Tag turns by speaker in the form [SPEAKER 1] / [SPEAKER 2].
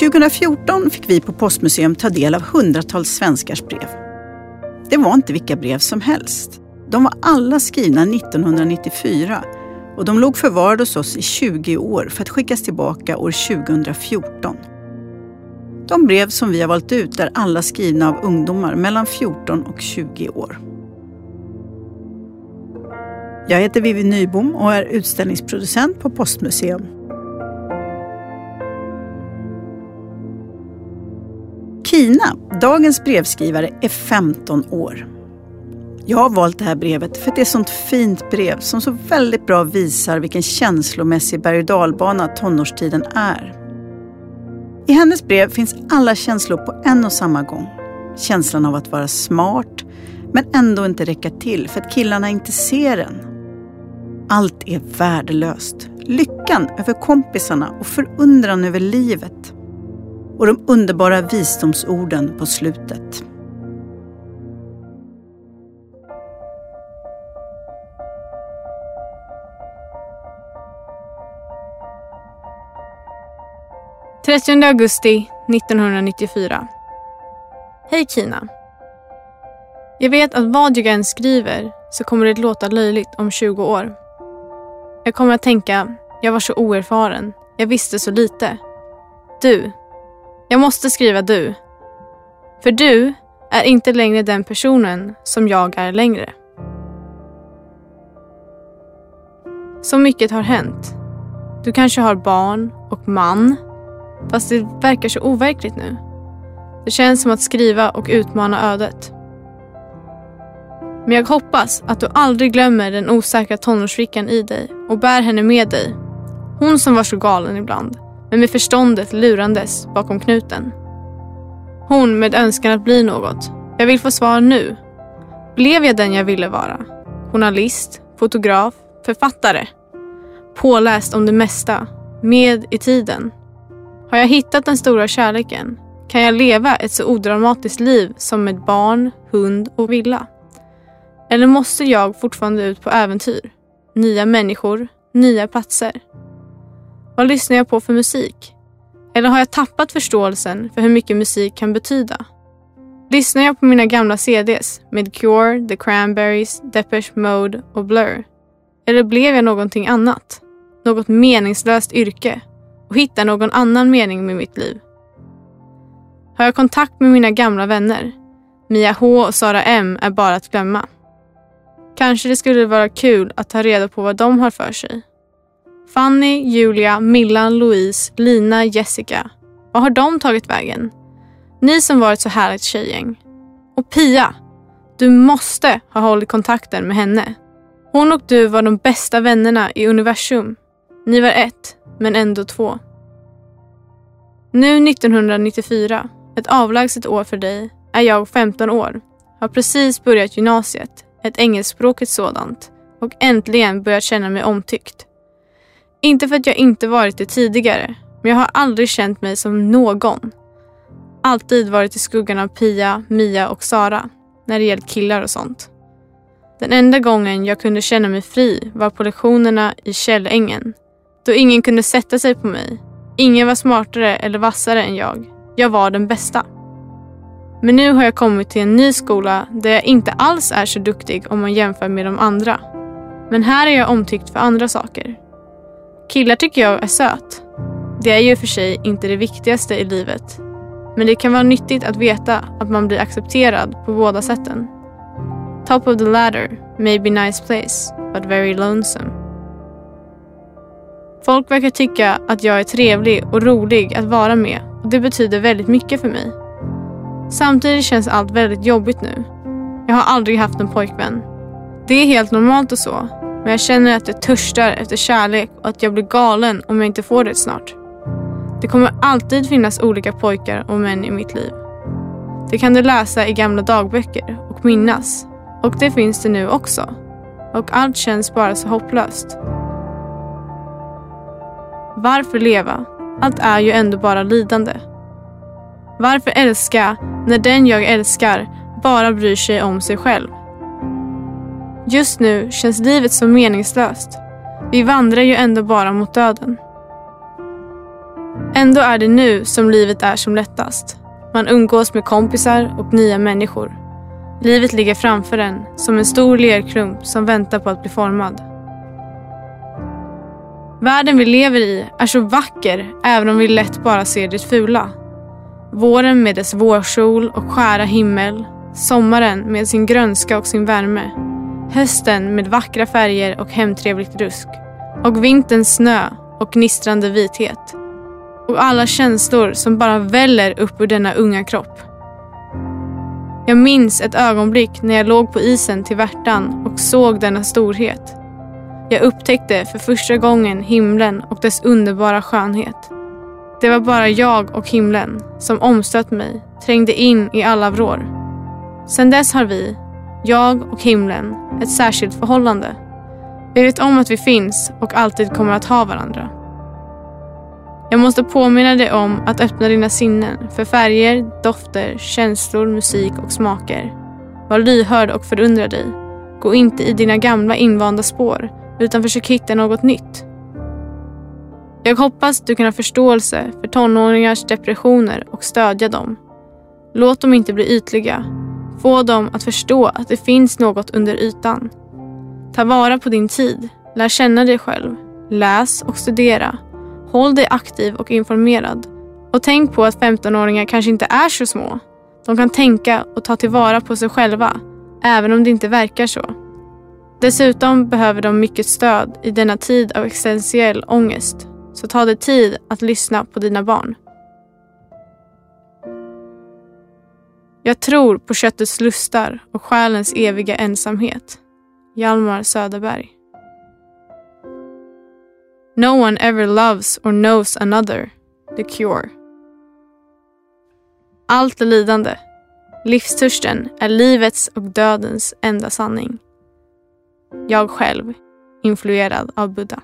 [SPEAKER 1] 2014 fick vi på Postmuseum ta del av hundratals svenskars brev. Det var inte vilka brev som helst. De var alla skrivna 1994 och de låg förvarade hos oss i 20 år för att skickas tillbaka år 2014. De brev som vi har valt ut är alla skrivna av ungdomar mellan 14 och 20 år. Jag heter Vivi Nybom och är utställningsproducent på Postmuseum. Kina, dagens brevskrivare, är 15 år. Jag har valt det här brevet för att det är ett sånt fint brev som så väldigt bra visar vilken känslomässig berg och dalbana tonårstiden är. I hennes brev finns alla känslor på en och samma gång. Känslan av att vara smart, men ändå inte räcka till för att killarna inte ser en. Allt är värdelöst. Lyckan över kompisarna och förundran över livet. Och de underbara visdomsorden på slutet.
[SPEAKER 2] Trettionde augusti 1994. Hej Kina. Jag vet att vad jag än skriver så kommer det låta löjligt om 20 år. Jag kommer att tänka, jag var så oerfaren, jag visste så lite. Du. Jag måste skriva du. För du är inte längre den personen som jag är längre. Så mycket har hänt. Du kanske har barn och man. Fast det verkar så overkligt nu. Det känns som att skriva och utmana ödet. Men jag hoppas att du aldrig glömmer den osäkra tonårsflickan i dig och bär henne med dig. Hon som var så galen ibland, men med förståndet lurandes bakom knuten. Hon med önskan att bli något. Jag vill få svar nu. Blev jag den jag ville vara? Journalist, fotograf, författare. Påläst om det mesta. Med i tiden. Har jag hittat den stora kärleken? Kan jag leva ett så odramatiskt liv som med barn, hund och villa? Eller måste jag fortfarande ut på äventyr? Nya människor, nya platser. Vad lyssnar jag på för musik? Eller har jag tappat förståelsen för hur mycket musik kan betyda? Lyssnar jag på mina gamla CDs med Cure, The Cranberries, Depeche Mode och Blur? Eller blev jag någonting annat? Något meningslöst yrke och hittar någon annan mening med mitt liv? Har jag kontakt med mina gamla vänner? Mia H och Sara M är bara att glömma. Kanske det skulle vara kul att ta reda på vad de har för sig. Fanny, Julia, Millan, Louise, Lina, Jessica. Vad har de tagit vägen? Ni som varit så härligt tjejgäng. Och Pia. Du måste ha hållit kontakten med henne. Hon och du var de bästa vännerna i universum. Ni var ett, men ändå två. Nu 1994, ett avlägset år för dig, är jag 15 år, har precis börjat gymnasiet ett engelskspråkigt sådant och äntligen börjat känna mig omtyckt. Inte för att jag inte varit det tidigare, men jag har aldrig känt mig som någon. Alltid varit i skuggan av Pia, Mia och Sara när det gällt killar och sånt. Den enda gången jag kunde känna mig fri var på lektionerna i Källängen. Då ingen kunde sätta sig på mig. Ingen var smartare eller vassare än jag. Jag var den bästa. Men nu har jag kommit till en ny skola där jag inte alls är så duktig om man jämför med de andra. Men här är jag omtyckt för andra saker. Killar tycker jag är söt. Det är ju för sig inte det viktigaste i livet. Men det kan vara nyttigt att veta att man blir accepterad på båda sätten. Top of the ladder, may be nice place, but very lonesome. Folk verkar tycka att jag är trevlig och rolig att vara med och det betyder väldigt mycket för mig. Samtidigt känns allt väldigt jobbigt nu. Jag har aldrig haft en pojkvän. Det är helt normalt och så, men jag känner att jag törstar efter kärlek och att jag blir galen om jag inte får det snart. Det kommer alltid finnas olika pojkar och män i mitt liv. Det kan du läsa i gamla dagböcker och minnas. Och det finns det nu också. Och allt känns bara så hopplöst. Varför leva? Allt är ju ändå bara lidande. Varför älska när den jag älskar bara bryr sig om sig själv? Just nu känns livet så meningslöst. Vi vandrar ju ändå bara mot döden. Ändå är det nu som livet är som lättast. Man umgås med kompisar och nya människor. Livet ligger framför en som en stor lerklump som väntar på att bli formad. Världen vi lever i är så vacker även om vi lätt bara ser det fula. Våren med dess vårsol och skära himmel. Sommaren med sin grönska och sin värme. Hösten med vackra färger och hemtrevligt rusk. Och vinterns snö och gnistrande vithet. Och alla känslor som bara väller upp ur denna unga kropp. Jag minns ett ögonblick när jag låg på isen till Värtan och såg denna storhet. Jag upptäckte för första gången himlen och dess underbara skönhet. Det var bara jag och himlen som omstött mig, trängde in i alla vrår. Sedan dess har vi, jag och himlen, ett särskilt förhållande. Vi vet om att vi finns och alltid kommer att ha varandra. Jag måste påminna dig om att öppna dina sinnen för färger, dofter, känslor, musik och smaker. Var lyhörd och förundra dig. Gå inte i dina gamla invanda spår utan försök hitta något nytt. Jag hoppas du kan ha förståelse för tonåringars depressioner och stödja dem. Låt dem inte bli ytliga. Få dem att förstå att det finns något under ytan. Ta vara på din tid. Lär känna dig själv. Läs och studera. Håll dig aktiv och informerad. Och tänk på att 15-åringar kanske inte är så små. De kan tänka och ta tillvara på sig själva, även om det inte verkar så. Dessutom behöver de mycket stöd i denna tid av existentiell ångest. Så ta dig tid att lyssna på dina barn. Jag tror på köttets lustar och själens eviga ensamhet. Hjalmar Söderberg. No one ever loves or knows another. The Cure. Allt är lidande. Livstörsten är livets och dödens enda sanning. Jag själv, influerad av Buddha.